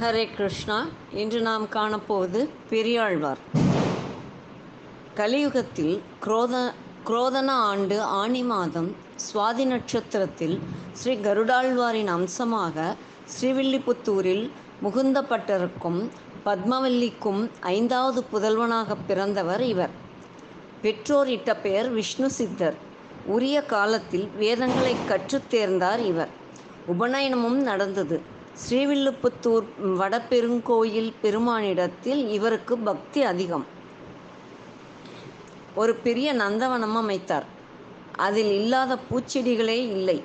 ஹரே கிருஷ்ணா இன்று நாம் காணப்போவது பெரியாழ்வார். கலியுகத்தில் குரோத குரோதன ஆண்டு ஆனி மாதம் சுவாதி நட்சத்திரத்தில் ஸ்ரீ கருடாழ்வாரின் அம்சமாக ஸ்ரீவில்லிபுத்தூரில் முகுந்தப்பட்டருக்கும் பத்மவல்லிக்கும் ஐந்தாவது புதல்வனாக பிறந்தவர் இவர். பெற்றோர் இட்ட பெயர் விஷ்ணு சித்தர். உரிய காலத்தில் வேதங்களை கற்றுத் தேர்ந்தார் இவர். உபநயனமும் நடந்தது. ஸ்ரீவில்லுப்புத்தூர் வடபெருங்கோயில் பெருமானிடத்தில் இவருக்கு பக்தி அதிகம். ஒரு பெரிய நந்தவனம் அமைத்தார். அதில் இல்லாத பூச்செடிகளே இல்லை.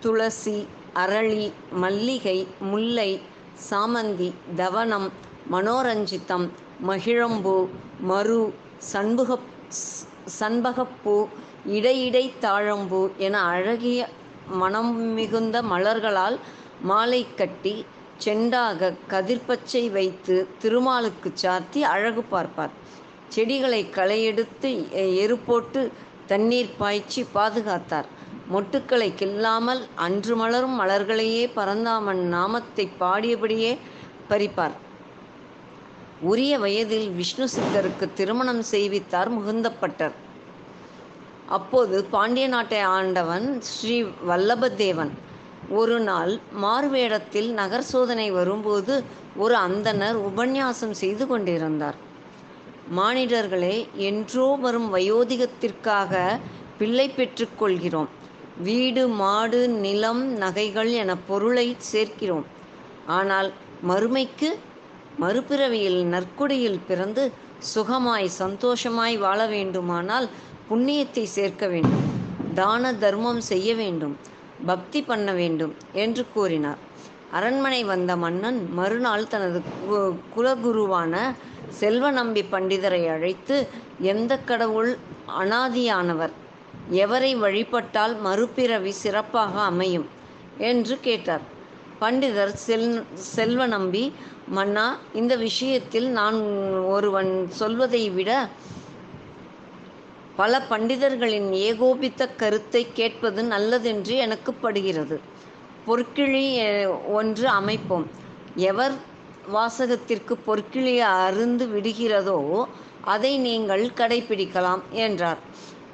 துளசி அரளி மல்லிகை முல்லை சாமந்தி தவனம் மனோரஞ்சித்தம் மகிழம்பூ மரு சண்புக சண்பகப்பூ இடையிடை தாழம்பூ என அழகிய மனம் மிகுந்த மலர்களால் மாலை கட்டி செண்டாக கதிர்பச்சை வைத்து திருமாலுக்கு சாத்தி அழகு பார்ப்பார். செடிகளை களையெடுத்து எரு போட்டு தண்ணீர் பாய்ச்சி பாதுகாத்தார். மொட்டுக்களை கில்லாமல் அன்று மலரும் மலர்களையே பரந்தாமன் நாமத்தை பாடியபடியே பறிப்பார். உரிய வயதில் விஷ்ணு சித்தருக்கு திருமணம் செய்வித்தார் முகுந்தப்பட்டர். அப்போது பாண்டிய நாட்டை ஆண்டவன் ஸ்ரீ வல்லபதேவன் ஒரு நாள் மார்வேடத்தில் நகர் சோதனை வரும்போது ஒரு அந்தனர் உபன்யாசம் செய்து கொண்டிருந்தார். மானிடர்களே என்றோ வரும் வயோதிகத்திற்காக பிள்ளை பெற்றுக்கொள்கிறோம் வீடு மாடு நிலம் நகைகள் என பொருளை சேர்க்கிறோம். ஆனால் மறுமைக்கு மறுபிறவியில் நற்குடியில் பிறந்து சுகமாய் சந்தோஷமாய் வாழ வேண்டுமானால் புண்ணியத்தை சேர்க்க வேண்டும். தான தர்மம் செய்ய வேண்டும். பக்தி பண்ண வேண்டும் என்று கூறினார். அரண்மனை வந்த மன்னன் மறுநாள் தனது குலகுருவான செல்வ நம்பி பண்டிதரை அழைத்து எந்த கடவுள் அனாதியானவர்? எவரை வழிபட்டால் மறுபிறவி சிறப்பாக அமையும் என்று கேட்டார். பண்டிதர் செல் செல்வ நம்பி மன்னா இந்த விஷயத்தில் நான் ஒருவன் சொல்வதை விட பல பண்டிதர்களின் ஏகோபித்த கருத்தை கேட்பது நல்லதென்று எனக்கு படுகிறது. பொற்கிழி ஒன்று அமைப்போம். எவர் வாசகத்திற்கு பொற்கிழியை அருந்து விடுகிறதோ அதை நீங்கள் கடைபிடிக்கலாம் என்றார்.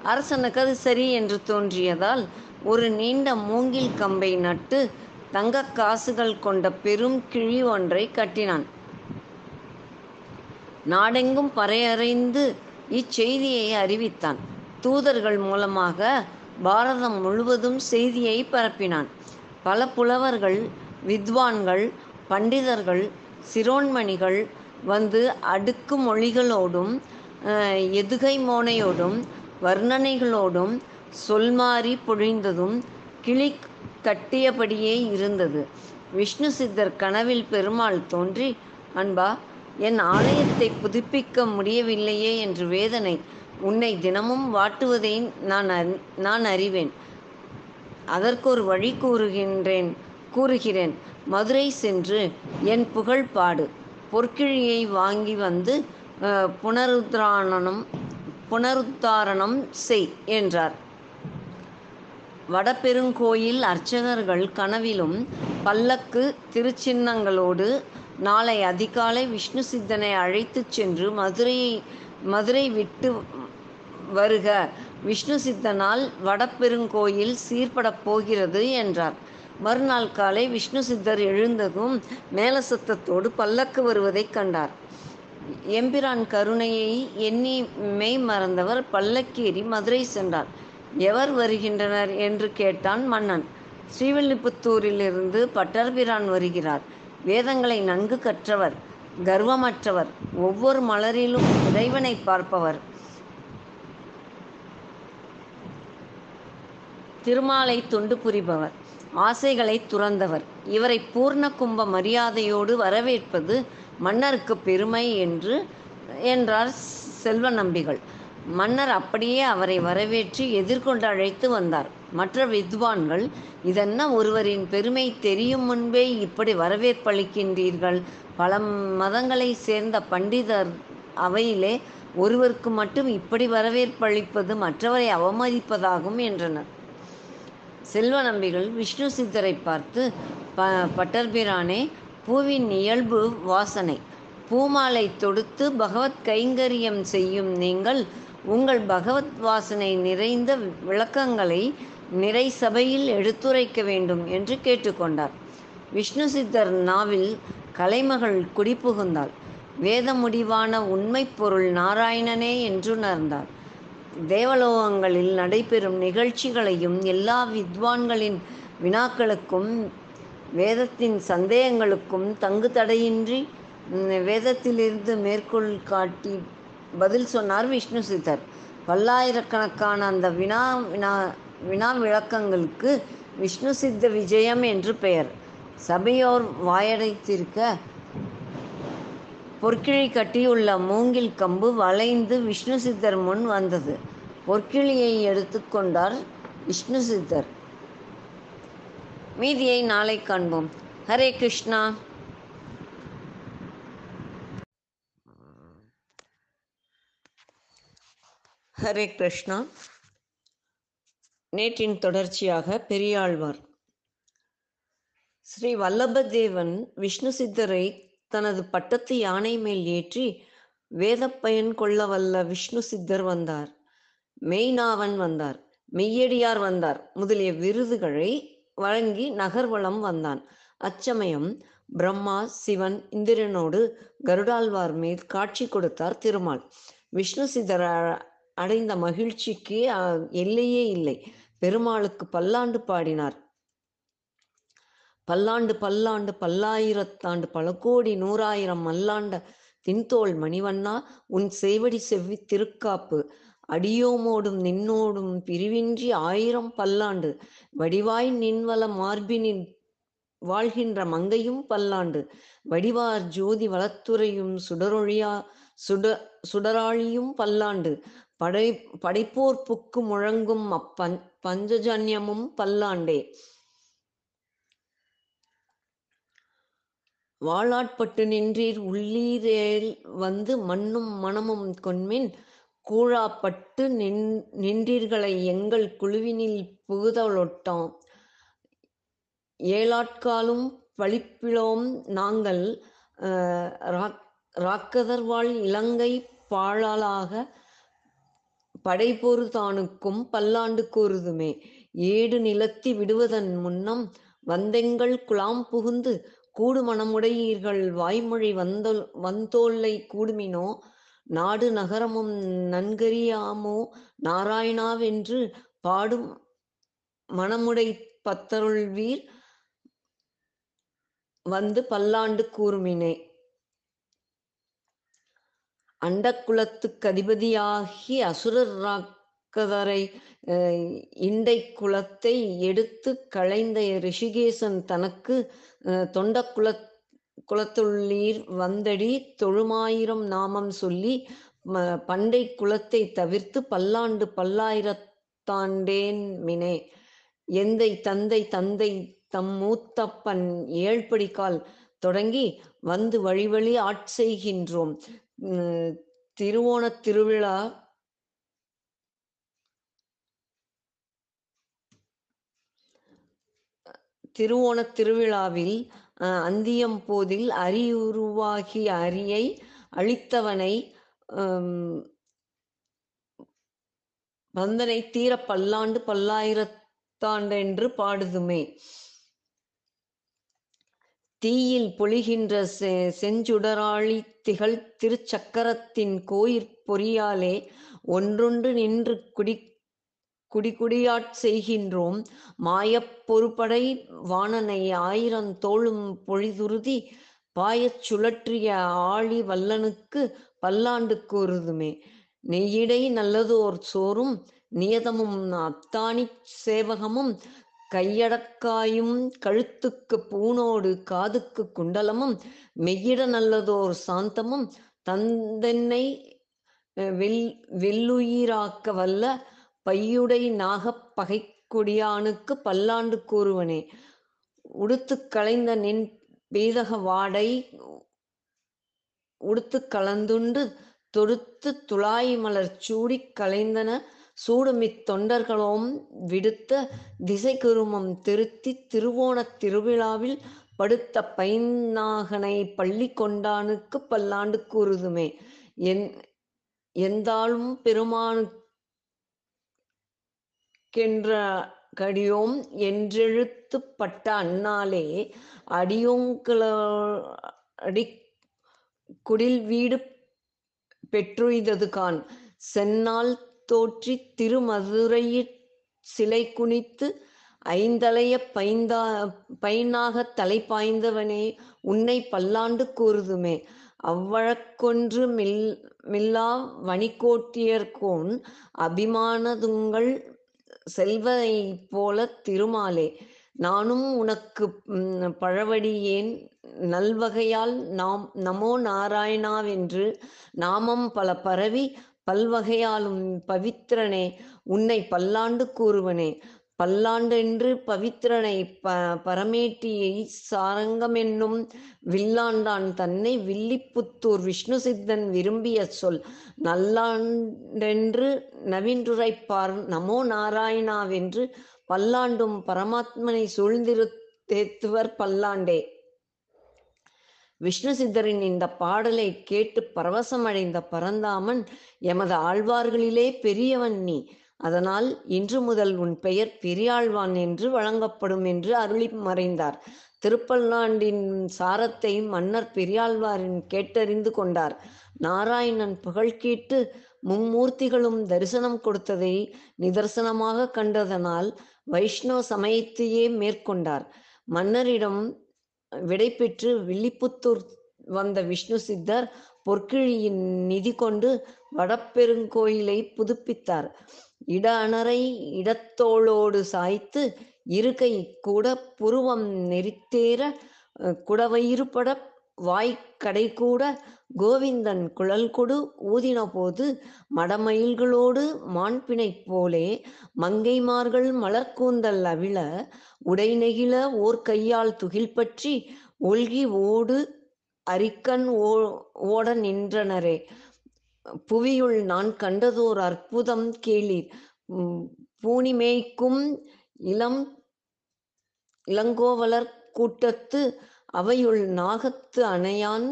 அரசனுக்கு அது சரி என்று தோன்றியதால் ஒரு நீண்ட மூங்கில் கம்பை நட்டு தங்க காசுகள் கொண்ட பெரும் கிழி ஒன்றை கட்டினான். நாடெங்கும் பறையறைந்து இச்செய்தியை அறிவித்தான். தூதர்கள் மூலமாக பாரதம் முழுவதும் செய்தியை பரப்பினான். பல புலவர்கள் வித்வான்கள் பண்டிதர்கள் சிரோன்மணிகள் வந்து அடுக்கு மொழிகளோடும் எதுகை மோனையோடும் வர்ணனைகளோடும் சொல்மாறி பொழிந்ததும் கிளி கட்டியபடியே இருந்தது. விஷ்ணு சித்தர் கனவில் பெருமாள் தோன்றி அன்பா என் ஆலயத்தை புதுப்பிக்க முடியவில்லையே என்று வேதனை. உன்னை தினமும் வாட்டுவதை நான் நான் அறிவேன். அதற்கொரு வழி கூறுகின்றேன் கூறுகிறேன். மதுரை சென்று என் புகழ் பாடு. பொற்கிழியை வாங்கி வந்து புனருத்தாரணம் புனருத்தாரணம் செய் என்றார். வடபெருங்கோயில் அர்ச்சகர்கள் கனவிலும் பல்லக்கு திருச்சின்னங்களோடு நாளை அதிகாலை விஷ்ணு சித்தனை அழைத்து சென்று மதுரையை மதுரை விட்டு வருக. விஷ்ணு சித்தனால் வடபெருங்கோயில் சீர்படப் போகிறது என்றார். மறுநாள் காலை விஷ்ணு சித்தர் எழுந்ததும் மேல சத்தத்தோடு பல்லக்கு வருவதைக் கண்டார். எம்பிரான் கருணையை எண்ணி மெய் மறந்தவர் பல்லக்கேறி மதுரை சென்றார். எவர் வருகின்றனர் என்று கேட்டான் மன்னன். ஸ்ரீவில்லிபுத்தூரிலிருந்து பட்டர்பிரான் வருகிறார். வேதங்களை நன்கு கற்றவர் கர்வமற்றவர் ஒவ்வொரு மலரிலும் இறைவனை பார்ப்பவர். திருமாலை தொண்டு புரிபவர் ஆசைகளை துறந்தவர். இவரை பூர்ண கும்ப மரியாதையோடு வரவேற்பது மன்னருக்கு பெருமை என்று என்றார் செல்வ நம்பிகள். மன்னர் அப்படியே அவரை வரவேற்று எதிர்கொண்டு அழைத்து வந்தார். மற்ற வித்வான்கள் இதென்ன ஒருவரின் பெருமை தெரியும் முன்பே இப்படி வரவேற்பளிக்கின்றீர்கள்? பல மதங்களை சேர்ந்த பண்டிதர் அவையிலே ஒருவருக்கு மட்டும் இப்படி வரவேற்பளிப்பது மற்றவரை அவமதிப்பதாகும் என்றனர். செல்வ நம்பிகள் விஷ்ணு சித்தரை பார்த்து ப பட்டர்பிரானே பூவின் இயல்பு வாசனை. பூமாலை தொடுத்து பகவத் கைங்கரியம் செய்யும் நீங்கள் உங்கள் பகவத் வாசனை நிறைந்த விளக்கங்களை நிறை சபையில் எடுத்துரைக்க வேண்டும் என்று கேட்டுக்கொண்டார். விஷ்ணு சித்தர் நாவில் கலைமகள் குடிபுகுந்தாள். வேத முடிவான உண்மை பொருள் நாராயணனே என்றுணர்ந்தார். தேவலோகங்களில் நடைபெறும் நிகழ்ச்சிகளையும் எல்லா வித்வான்களின் வினாக்களுக்கும் வேதத்தின் சந்தேகங்களுக்கும் தங்கு தடையின்றி வேதத்திலிருந்து மேற்கோள் காட்டி பதில் சொன்னார் விஷ்ணு சித்தர். பல்லாயிரக்கணக்கான அந்த வினா வினா வினா விளக்கங்களுக்கு விஷ்ணு சித்த விஜயம் என்று பெயர். சபையோர் வாயடைத்திருக்க பொற்கிழி கட்டியுள்ள மூங்கில் கம்பு வளைந்து விஷ்ணு சித்தர் முன் வந்தது. பொற்கிழியை எடுத்துக்கொண்டார் விஷ்ணு சித்தர். மீதியை நாளை காண்போம். ஹரே கிருஷ்ணா. ஹரே கிருஷ்ணா. நேற்றின் தொடர்ச்சியாக பெரியாழ்வார். ஸ்ரீ வல்லபதேவன் விஷ்ணு சித்தரை தனது பட்டத்து யானை மேல் ஏற்றி வேத பயன் கொள்ள வல்ல விஷ்ணு சித்தர் வந்தார். மெய்நாவன் வந்தார். மெய்யடியார் வந்தார். முதலிய விருதுகளை வழங்கி நகர்வளம் வந்தான். அச்சமயம் பிரம்மா சிவன் இந்திரனோடு கருடாழ்வார் மேல் காட்சி கொடுத்தார் திருமால். விஷ்ணு சித்தர் அடைந்த மகிழ்ச்சிக்கு எல்லையே இல்லை. பெருமாளுக்கு பல்லாண்டு பாடினார். பல்லாண்டு பல்லாண்டு பல்லாயிரத்தாண்டு பல கோடி நூறாயிரம் மல்லாண்ட தின்தோல் மணிவண்ணா உன் சேவடி செவ்வி திருக்காப்பு அடியோமோடும் நின்னோடும் பிரிவின்றி ஆயிரம் பல்லாண்டு வடிவாய் நின்வல மார்பினின் வாழ்கின்ற மங்கையும் பல்லாண்டு வடிவார் ஜோதி வளத்துறையும் சுடரொழியா சுட சுடராழியும் பல்லாண்டு படை படைப்போர் புக்கு முழங்கும் அப்பன் பஞ்சஜன்யமும் பல்லாண்டே. வாளாட்பட்டு நின்றீர் உள்ளீரேல் வந்து மண்ணும் மனமும் கொன்மின் கூழாப்பட்டு நின் நின்றீர்களை எங்கள் குழுவினில் புகுதலொட்டாம். ஏழாட்காலும் பழிப்பிலோம் நாங்கள் ராக்கதர்வாள் இலங்கை பாழாளாக படைபொரு தானுக்கும் பல்லாண்டு கூறுதுமே ஏடு நிலத்தி விடுவதன் முன்னம் வந்தெங்கள் குலாம் புகுந்து கூடுமணமுடையீர்கள் வாய்மொழி வந்த வந்தோல்லை கூடுமினோ? நாடு நகரமும் நன்கறியாமோ? நாராயணாவென்று பாடும் மனமுடை பத்தருள்வீர் வந்து பல்லாண்டு கூறுமினே. அண்டக்குலத்துக்கு அதிபதியாகி அசுரராக்கதரை இண்டை குலத்தை எடுத்து களைந்த ரிஷிகேசன் தனக்கு தொண்ட குல குலத்துள்ளீர் வந்தடி தொழுமாயிரம் நாமம் சொல்லி பண்டை குலத்தை தவிர்த்து பல்லாண்டு பல்லாயிரத்தாண்டேன் மினே. எந்தை தந்தை தந்தை தம் மூத்தப்பன் ஏழ்படிக்கால் தொடங்கி வந்து வழிவழி ஆட்செய்கின்றோம். திருவோணத் திருவிழா திருவோணத் திருவிழாவில் அந்தியம் போதில் அரியுருவாகிய அரியை அழித்தவனை வந்தனை தீர பல்லாண்டு பல்லாயிரத்தாண்டென்று பாடுதுமே. தீயில் பொழிகின்ற செ செஞ்சுடராழி திகழ் திருச்சக்கரத்தின் கோயிற் பொறியாலே ஒன்றொன்று நின்று குடி குடிகுடியாட் செய்கின்றோம். மாயப் பொறுப்படை வாணனை ஆயிரம் தோளும் பொழிதுருதி பாயச் சுழற்றிய ஆழி வல்லனுக்கு பல்லாண்டு கூறுதுமே. நெய்யிடை நல்லதோர் சோறும் நியதமும் அத்தானி சேவகமும் கையடக்காயும் கழுத்துக்கு பூனோடு காதுக்கு குண்டலமும் மெய்யிட நல்லதோர் சாந்தமும் தந்தென்னை வெல் வெல்லுயிராக்க வல்ல பையுடை நாகப் பகைக்கொடியானுக்கு பல்லாண்டு கூறுவனே. உடுத்து களைந்த நின் பீதக வாடை உடுத்து கலந்துண்டு தொடுத்து துளாய் மலர் சூடிக் களைந்தன சூடுமித் தொண்டர்களோம் விடுத்த திசை குருமம் திருத்தி திருவோணத் திருவிழாவில் படுத்த பைநாகனை பள்ளி கொண்டானுக்கு பல்லாண்டு கூறுதுமே. என் எந்தாலும் பெருமானுக்கென்ற கடியோம் என்றெழுத்து பட்ட அண்ணாலே அடியோங்கள அடி குடில் வீடு பெற்றுய்தது கான் சென்னால் தோற்றி திருமதுரையிற் சிலை குனித்து ஐந்தலைய பைந்தா பைனாக தலை பாய்ந்தவனே உன்னை பல்லாண்டு கூறுதுமே. அவ்வழக்கொன்று மில் மில்லா வணிகோட்டியர்கோன் அபிமானதுங்கள் செல்வதைப் போல திருமாலே. நானும் உனக்கு பழவடியேன் நல்வகையால் நாம் நமோ நாராயணாவென்று நாமம் பல பரவி பல்வகையாலும் பவித்திரனே உன்னை பல்லாண்டு கூறுவனே. பல்லாண்டென்று பவித்திரனை ப பரமேட்டியை சாரங்கமென்னும் வில்லாண்டான் தன்னை வில்லிப்புத்தூர் விஷ்ணு சித்தன் விரும்பிய சொல். நல்லாண்டென்று நவீன்றுரைப்பார் நமோ நாராயணாவென்று பல்லாண்டும் பரமாத்மனை சூழ்ந்திருத்தேத்துவர் பல்லாண்டே. விஷ்ணு சித்தரின் இந்த பாடலை கேட்டு பரவசமடைந்த பரந்தாமன் எமது ஆழ்வார்களிலே பெரியவன் நீ. அதனால் இன்று முதல் உன் பெயர் பெரியாழ்வான் என்று வழங்கப்படும் என்று அருளி மறைந்தார். திருப்பல்லாண்டின் சாரத்தை மன்னர் பெரியாழ்வாரின் கேட்டறிந்து கொண்டார். நாராயணன் புகழ்கீட்டு மும்மூர்த்திகளும் தரிசனம் கொடுத்ததை நிதர்சனமாக கண்டதனால் வைஷ்ணவ சமயத்தையே மேற்கொண்டார். மன்னரிடம் விடைபெற்று வில்லிபுத்தூர் வந்த விஷ்ணு சித்தர் பொற்கிழியின் நிதி கொண்டு வடப்பெருங்கோயிலை புதுப்பித்தார். இட அணரை இடத்தோளோடு சாய்த்து இருக்கை கூட புருவம் நெறித்தேற குடவயிறுபட வாய்க்கடை கூட கோவிந்தன் குழல் கொடு ஊதின போது மடமயில்களோடு மாண்பினைப் போலே மங்கைமார்கள் மலர்கூந்தல் அவிழ உடை நெகிழ ஓர் கையால் துகில் பற்றி ஒல்கி ஓடு அரிக்கன் ஓ ஓட நின்றனரே. புவியுள் நான் கண்டதோர் அற்புதம் கேளீர். பூனிமேய்க்கும் இளம் இளங்கோவலர் கூட்டத்து அவையுள் நாகத்து அணையான்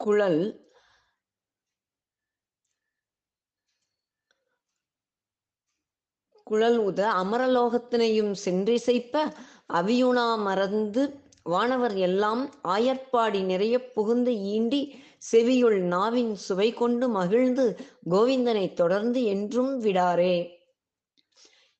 குழல் குழல் உத அமரலோகத்தினையும் சென்றிசைப்ப அவியுணா மறந்து வானவர் எல்லாம் ஆயற்பாடி நிறைய புகுந்து ஈண்டி செவியுள் நாவின் சுவை கொண்டு மகிழ்ந்து கோவிந்தனை தொடர்ந்து என்றும் விடாரே.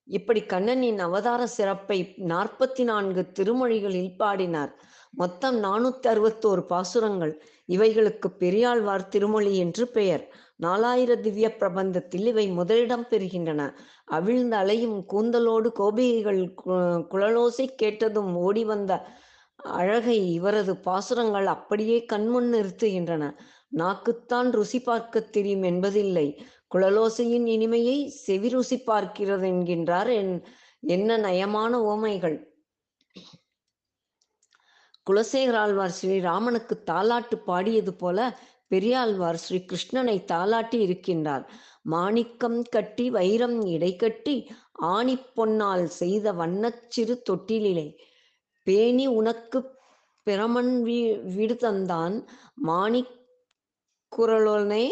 இப்படி கண்ணனின் அவதார சிறப்பை நாற்பத்தி நான்கு திருமொழிகளில் பாடினார். மொத்தம் நானூத்தி அறுபத்தோரு பாசுரங்கள். இவைகளுக்கு பெரியாழ்வார் திருமொழி என்று பெயர். நாலாயிர திவ்ய பிரபந்தத்தில் இவை முதலிடம் பெறுகின்றன. அவிழ்ந்து அலையும் கூந்தலோடு கோபிகைகள் குழலோசை கேட்டதும் ஓடி வந்த அழகை இவரது பாசுரங்கள் அப்படியே கண்முன் நிறுத்துகின்றன. நாக்குத்தான் ருசி பார்க்க தெரியும் என்பதில்லை. குழலோசையின் இனிமையை செவி ருசி பார்க்கிறது என்கின்றார் என் என்ன நயமான ஓமைகள். குலசேகராழ்வார் ஸ்ரீராமனுக்கு தாலாட்டு பாடியது போல பெரியாழ்வார் ஸ்ரீ கிருஷ்ணனை தாலாட்டி இருக்கின்றார். மாணிக்கம் கட்டி வைரம் இடை கட்டி ஆணி பொன்னால் செய்த வண்ணச்சிறு தொட்டிலே பேணி உனக்கு பிரமன் வீ வீடு தந்தான். மாணிக் குரலோனே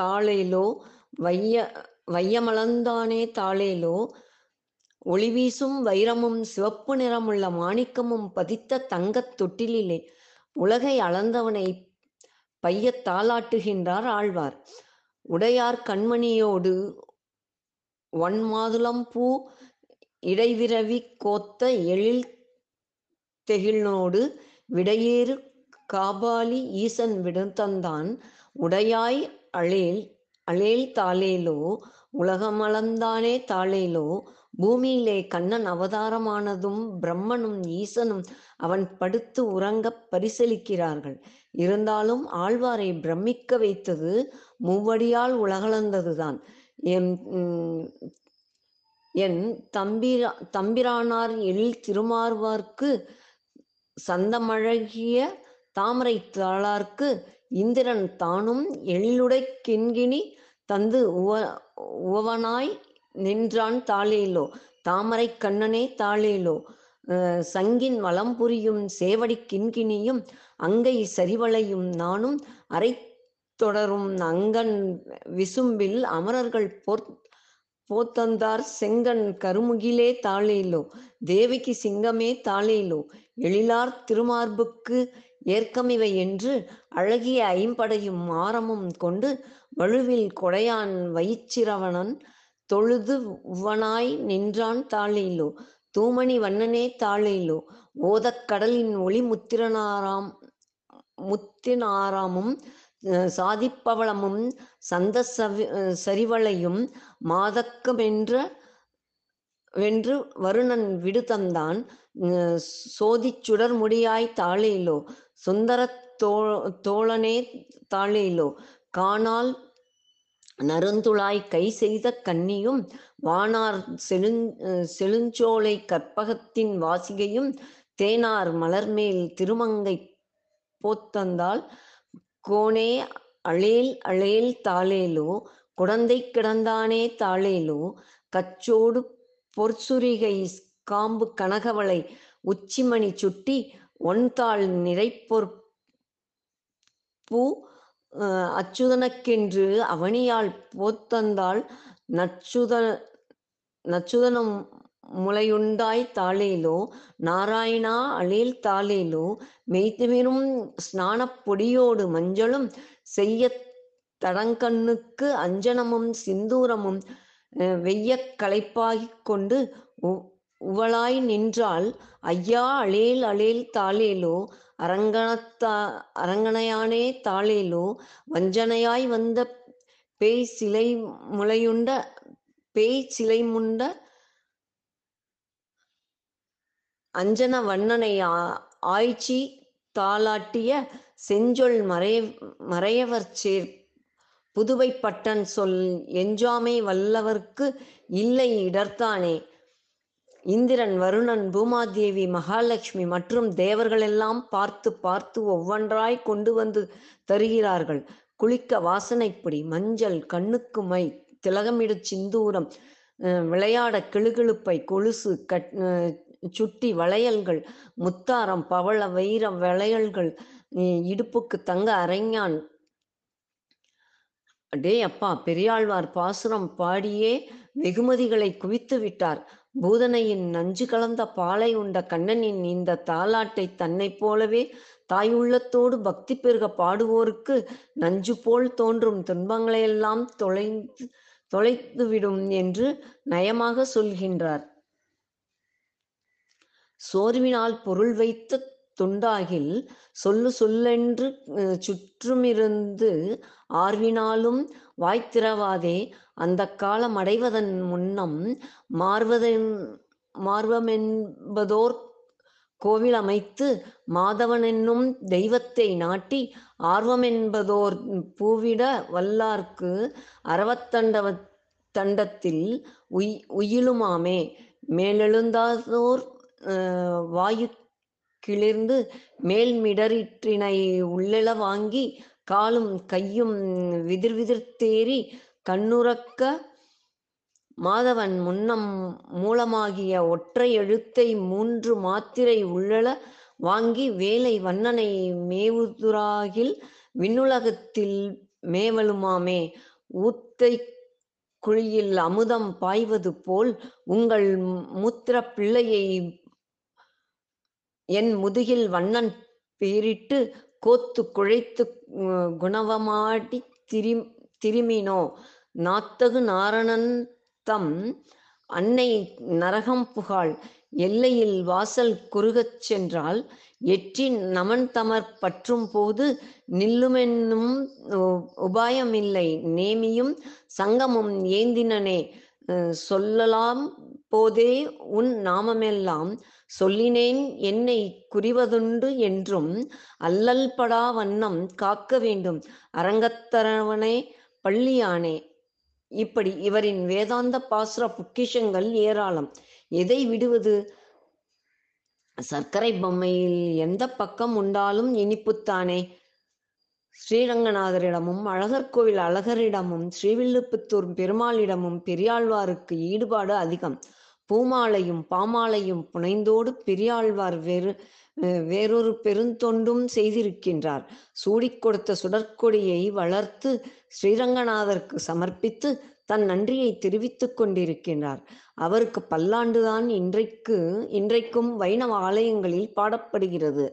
தாளேலோ வைய வையமளந்தானே தாளேலோ ஒளி வீசும் வைரமும் சிவப்பு நிறமுள்ள மாணிக்கமும் பதித்த தங்கத் தொட்டிலிலே உலகை அளந்தவனை பைய தாளாட்டுகின்றார் ஆழ்வார். உடையார் கண்மணியோடு வன்மாதுளம் பூ இடைவிரவி கோத்த எழில் தெகிழ்னோடு விடையேறு காபாலி ஈசன் விடுதந்தான். உடையாய் அழேல் அழேல் தாளேலோ உலகமளந்தானே தாளேலோ பூமியிலே கண்ணன் அவதாரமானதும் பிரம்மனும் ஈசனும் அவன் படுத்து உறங்க பரிசலிக்கிறார்கள். இருந்தாலும் ஆழ்வாரை பிரமிக்க வைத்தது மூவடியால் உலகளந்ததுதான் என் என் தம்பிரா தம்பிரானார் எழில் திருமார்வார்க்கு சந்தமழகிய தாமரை தாளார்க்கு இந்திரன் தானும் எழிலுடை கிண்கிணி தந்து உவ உவனாய் நின்றான் தாளேலோ. தாமரை கண்ணனே தாளேலோ. சங்கின் வளம் புரியும் சேவடி கிண்கிணியும் அங்கை சரிவளையும் நானும் அரை தொடரும் அங்கன் விசும்பில் அமரர்கள் போர் போத்தந்தார் செங்கன் கருமுகிலே தாளேலோ. தேவிக்கு சிங்கமே தாளேலோ. எழிலார் திருமார்புக்கு ஏற்கமிவை என்று அழகிய ஐம்படையும் ஆரமும் கொண்டு வலுவில் கொடையான் வயிச்சிரவணன் தொழுது உவனாய் நின்றான் தாளேலோ தூமணி வண்ணனே தாளேலோ ஓதக் கடலின் ஒளி முத்திரனாராம் முத்தினாராமும் சாதிப்பவளமும் சந்த சவி சரிவளையும் மாதக்கமென்ற வென்று வருணன் விடுதந்தான் அஹ், சோதிச் சுடர் முடியாய் தாளேலோ சுந்தரத் தோ தோழனே தாளேலோ காணால் நறுந்துளாய் கை செய்த கன்னியும் வானார் செழுஞ் செழுஞ்சோலை கற்பகத்தின் வாசிகையும் தேனார் மலர்மேல் திருமங்கை போத்தந்தால் கோனே அழேல் அழேல் தாளேலோ குடந்தை கிடந்தானே தாளேலோ கச்சோடு பொற்சுரிகை காம்பு கனகவளை உச்சிமணி சுட்டி ஒன்தாள் நிறைப்பொற் பூ அச்சுதனக்கென்று அவனியால் போத்தந்தாள் நச்சுத நச்சுதனம் முளையுண்டாய் தாளேலோ? நாராயணா அழேல் தாளேலோ? மெய்த்துமிரும் ஸ்நானப் பொடியோடு மஞ்சளும் செய்ய தடங்கண்ணுக்கு அஞ்சனமும் சிந்தூரமும் வெய்ய களைப்பாகிக் கொண்டு உ- உவளாய் நின்றால் ஐயா அழேல் அழேல் தாளேலோ அரங்கணத்தா அரங்கனையானே தாளேலோ வஞ்சனையாய் வந்த பேய் சிலை முளையுண்ட பேய் சிலை முண்ட அஞ்சன வண்ணனை ஆ- ஆய்ச்சி தாளாட்டிய செஞ்சொல் மறைய மறையவர் சேர் புதுவை பட்டன் சொல் எஞ்சாமை வல்லவர்க்கு இல்லை இடர்த்தானே? இந்திரன் வருணன் பூமாதேவி மகாலட்சுமி மற்றும் தேவர்களெல்லாம் பார்த்து பார்த்து ஒவ்வொன்றாய் கொண்டு வந்து தருகிறார்கள். குளிக்க வாசனைப்பொடி மஞ்சள் கண்ணுக்கு மை திலகமிடு சிந்தூரம் விளையாட கிளுகிழுப்பை கொலுசு கட் சுட்டி வளையல்கள் முத்தாரம் பவள வைர வளையல்கள் இடுப்புக்கு தங்க அரைஞான் அடே அப்பா பெரியாழ்வார் பாசுரம் பாடியே வெகுமதிகளை குவித்து விட்டார். பூதனையின் நஞ்சு கலந்த பாலை உண்ட கண்ணனின் இந்த தாலாட்டை தன்னைப் போலவே தாயுள்ளத்தோடு பக்தி பெருக பாடுவோருக்கு நஞ்சு போல் தோன்றும் துன்பங்களையெல்லாம் தொலைந்து தொலைத்துவிடும் என்று நயமாக சொல்கின்றார். சோர்வினால் பொருள் வைத்து துண்டாகில் சொல்லு சொல்லென்று சுற்றுமிருந்து ஆர்வினாலும் வாய்த்திரவாதே. அந்த காலம் அடைவதன் முன்னம் மார்வதென் மார்வமென்பதோர் கோவில் அமைத்து மாதவன் என்னும் தெய்வத்தை நாட்டி ஆர்வமென்பதோர் பூவிட வல்லார்க்கு அறவத்தண்டவ தண்டத்தில் உய் உயிலுமாமே. மேலெழுந்தாதோர் வாயு கிளிர்ந்து மேல்மிடரிற்றினை உள்ளெழ வாங்கி காலும் கையும் விதிர் விதிர்த்தேறி கண்ணுறக்க மாதவன் முன்னம் மூலமாகிய ஒற்றை எழுத்தை மூன்று மாத்திரை உள்ளள வாங்கி வேலை வண்ணனை மேவுதுராகில் விண்ணுலகத்தில் மேவலுமாமே. ஊத்தை குழியில் அமுதம் பாய்வது போல் உங்கள் மூத்திர பிள்ளையை என் முதுகில் வண்ணன் பேரிட்டு கோத்து குழைத்து உம், குணவமாடி திரி திரும்பினோ. நாத்தகு நாரணன் தம் அன்னை நரகம் புகாள். எல்லையில் வாசல் குறுகச் சென்றால் எற்றி நமன் தமர் பற்றும் போது நில்லுமென்னும் உபாயமில்லை. நேமியும் சங்கமும் ஏந்தினனே. சொல்லலாம் போதே உன் நாமமெல்லாம் சொல்லினேன் என்னை குறிவதுண்டு என்றும் அல்லல் படா வண்ணம் காக்க வேண்டும். அரங்கத்தரவனே பள்ளியானே. இப்படி இவரின் வேதாந்த பாசுர பொக்கிஷங்கள் ஏராளம். எதை விடுவது? சர்க்கரை பொம்மையில் எந்த பக்கம் உண்டாலும் இனிப்புத்தானே. ஸ்ரீரங்கநாதரிடமும் அழகர் கோவில் அழகரிடமும் ஸ்ரீவில்லுப்புத்தூர் பெருமாளிடமும் பெரியாழ்வாருக்கு ஈடுபாடு அதிகம். பூமாலையும் பாமாலையும் புனைந்தோடு பெரியாழ்வார் வேறு வேறொரு பெருந்தொண்டும் செய்திருக்கின்றார். சூடிக் கொடுத்த சுடற்கொடியை வளர்த்து ஸ்ரீரங்கநாதருக்கு சமர்ப்பித்து தன் நன்றியை தெரிவித்துக் கொண்டிருக்கின்றார். அவருக்கு பல்லாண்டுதான் இன்றைக்கு இன்றைக்கும் வைணவ ஆலயங்களில் பாடப்படுகிறது.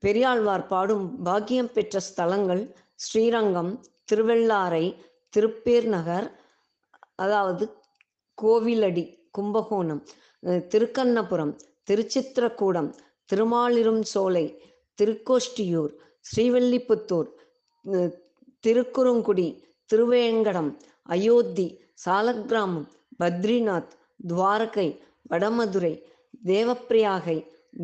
பெரியாழ்வார் பாடும் பாக்கியம் பெற்ற ஸ்தலங்கள் ஸ்ரீரங்கம் திருவெள்ளாரை திருப்பேர் நகர் அதாவது கோவிலடி கும்பகோணம் திருக்கண்ணபுரம் திருச்சித்திரக்கூடம் திருமாலிரும் சோலை திருக்கோஷ்டியூர் ஸ்ரீவல்லிபுத்தூர் திருக்குறுங்குடி திருவேங்கடம் அயோத்தி சாலக்கிராமம் பத்ரிநாத் துவாரகை வடமதுரை தேவப்பிரியாகை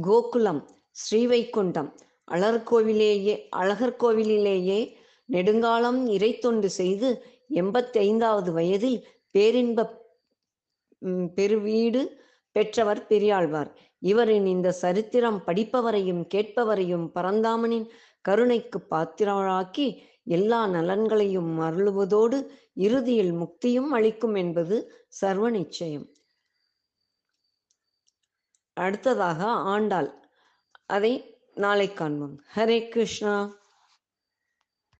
கோகுலம் ஸ்ரீவைகுண்டம் அழற்கோவிலேயே அழகர் கோவிலிலேயே நெடுங்காலம் இறை தொண்டு செய்து எண்பத்தி ஐந்தாவது வயதில் பேரின்ப பெருவீடு பெற்றவர் பெரியாழ்வார். இவரின் இந்த சரித்திரம் படிப்பவரையும் கேட்பவரையும் பரந்தாமனின் கருணைக்கு பாத்திரராக்கி எல்லா நலன்களையும் அருளுவதோடு இறுதியில் முக்தியும் அளிக்கும் என்பது சர்வ நிச்சயம். அடுத்ததாக ஆண்டாள். அதை நாளை காண்போம். ஹரே கிருஷ்ணா.